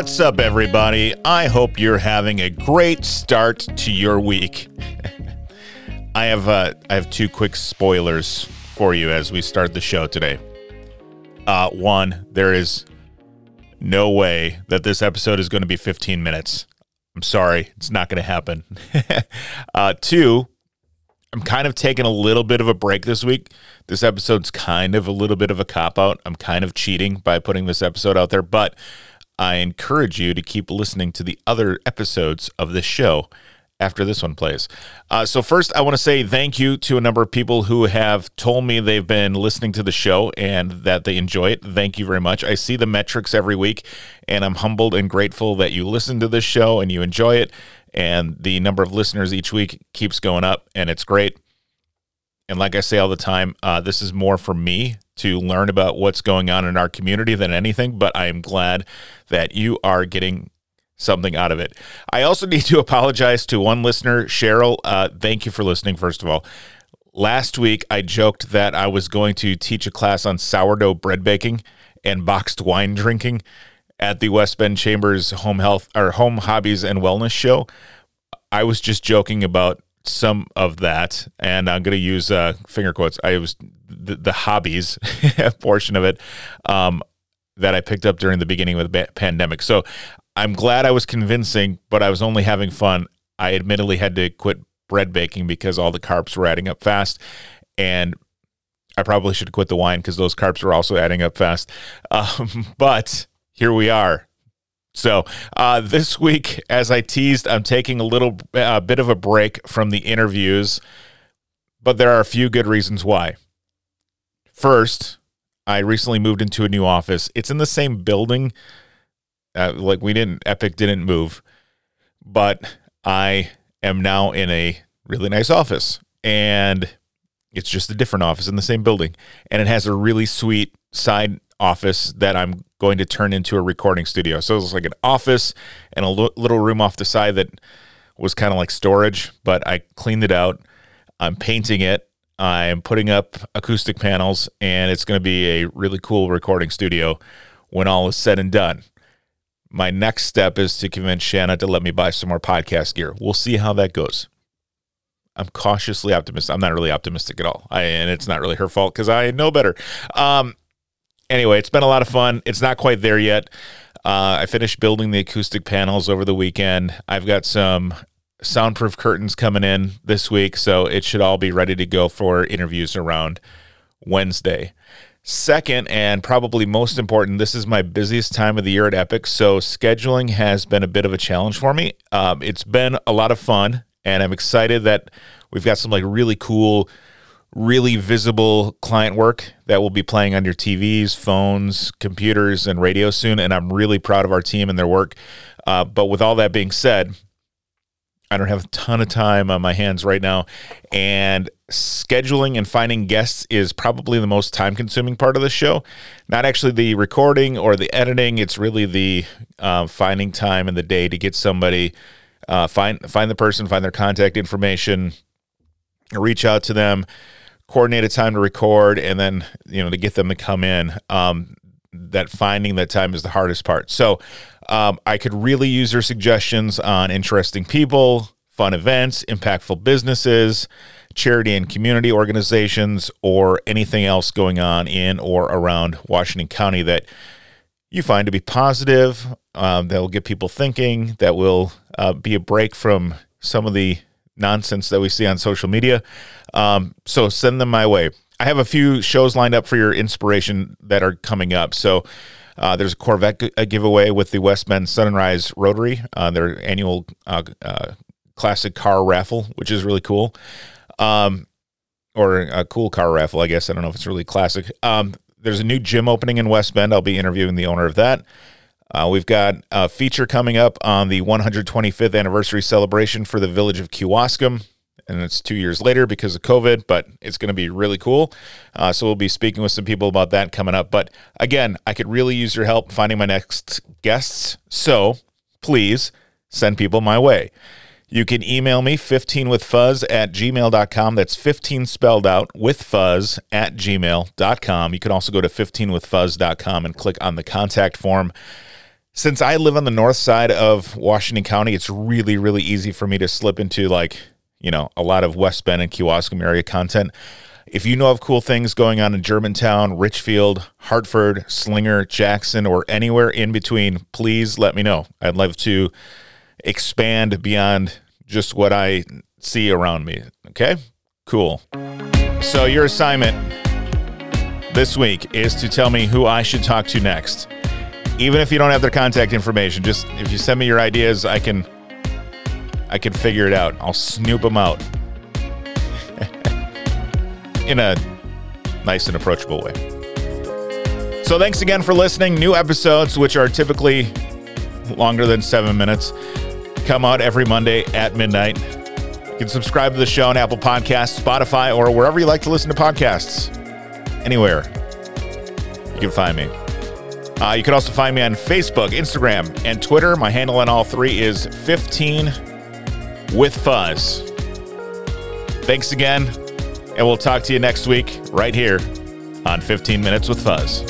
What's up, everybody? I hope you're having a great start to your week. I have uh, I have two quick spoilers for you as we start the show today. Uh, one, there is no way that this episode is going to be 15 minutes. I'm sorry, it's not going to happen. uh, two, I'm kind of taking a little bit of a break this week. This episode's kind of a little bit of a cop out. I'm kind of cheating by putting this episode out there, but I encourage you to keep listening to the other episodes of this show after this one plays. Uh, so, first, I want to say thank you to a number of people who have told me they've been listening to the show and that they enjoy it. Thank you very much. I see the metrics every week, and I'm humbled and grateful that you listen to this show and you enjoy it. And the number of listeners each week keeps going up, and it's great. And like I say all the time, uh, this is more for me to learn about what's going on in our community than anything, but I am glad that you are getting something out of it. I also need to apologize to one listener, Cheryl. Uh, thank you for listening, first of all. Last week, I joked that I was going to teach a class on sourdough bread baking and boxed wine drinking at the West Bend Chambers Home Health or Home Hobbies and Wellness Show. I was just joking about some of that, and I'm going to use uh, finger quotes. I was the, the hobbies portion of it um, that I picked up during the beginning of the pandemic. So I'm glad I was convincing, but I was only having fun. I admittedly had to quit bread baking because all the carbs were adding up fast, and I probably should quit the wine because those carbs were also adding up fast. Um, but here we are. So uh, this week, as I teased, I'm taking a little uh, bit of a break from the interviews, but there are a few good reasons why. First, I recently moved into a new office. It's in the same building. Uh, like we didn't, Epic didn't move, but I am now in a really nice office, and it's just a different office in the same building, and it has a really sweet side office that I'm going to turn into a recording studio. So it was like an office and a little room off the side that was kind of like storage, but I cleaned it out. I'm painting it. I'm putting up acoustic panels, and it's going to be a really cool recording studio when all is said and done. My next step is to convince Shanna to let me buy some more podcast gear. We'll see how that goes. I'm cautiously optimistic. I'm not really optimistic at all. I, and it's not really her fault because I know better. Um, anyway, it's been a lot of fun. It's not quite there yet. Uh, I finished building the acoustic panels over the weekend. I've got some soundproof curtains coming in this week, so it should all be ready to go for interviews around Wednesday. Second, and probably most important, this is my busiest time of the year at Epic, so scheduling has been a bit of a challenge for me. Um, it's been a lot of fun, and I'm excited that we've got some like really cool really visible client work that will be playing on your TVs, phones, computers, and radio soon. And I'm really proud of our team and their work. Uh, but with all that being said, I don't have a ton of time on my hands right now. And scheduling and finding guests is probably the most time consuming part of the show. Not actually the recording or the editing, it's really the uh, finding time in the day to get somebody, uh, find, find the person, find their contact information, reach out to them coordinate a time to record and then you know to get them to come in um, that finding that time is the hardest part. So um, i could really use your suggestions on interesting people fun events impactful businesses charity and community organizations or anything else going on in or around washington county that you find to be positive um, that will get people thinking that will uh, be a break from some of the nonsense that we see on social media. Um, so send them my way. I have a few shows lined up for your inspiration that are coming up. So uh, there's a Corvette g- a giveaway with the West Bend Sunrise Rotary, uh, their annual uh, uh, classic car raffle, which is really cool. Um, or a cool car raffle, I guess. I don't know if it's really classic. Um, there's a new gym opening in West Bend. I'll be interviewing the owner of that. Uh, we've got a feature coming up on the 125th anniversary celebration for the village of Kewaskum. And it's two years later because of COVID, but it's going to be really cool. Uh, so we'll be speaking with some people about that coming up. But again, I could really use your help finding my next guests. So please send people my way. You can email me 15withfuzz at gmail.com. That's 15 spelled out with fuzz at gmail.com. You can also go to 15withfuzz.com and click on the contact form since I live on the north side of Washington County, it's really, really easy for me to slip into like, you know, a lot of West Bend and Kewaskum area content. If you know of cool things going on in Germantown, Richfield, Hartford, Slinger, Jackson, or anywhere in between, please let me know. I'd love to expand beyond just what I see around me. Okay? Cool. So, your assignment this week is to tell me who I should talk to next. Even if you don't have their contact information, just if you send me your ideas, I can I can figure it out. I'll snoop them out in a nice and approachable way. So thanks again for listening. New episodes, which are typically longer than seven minutes, come out every Monday at midnight. You can subscribe to the show on Apple Podcasts, Spotify, or wherever you like to listen to podcasts. Anywhere you can find me. Uh, you can also find me on Facebook, Instagram, and Twitter. My handle on all three is 15 with Fuzz. Thanks again, and we'll talk to you next week right here on 15 Minutes with Fuzz.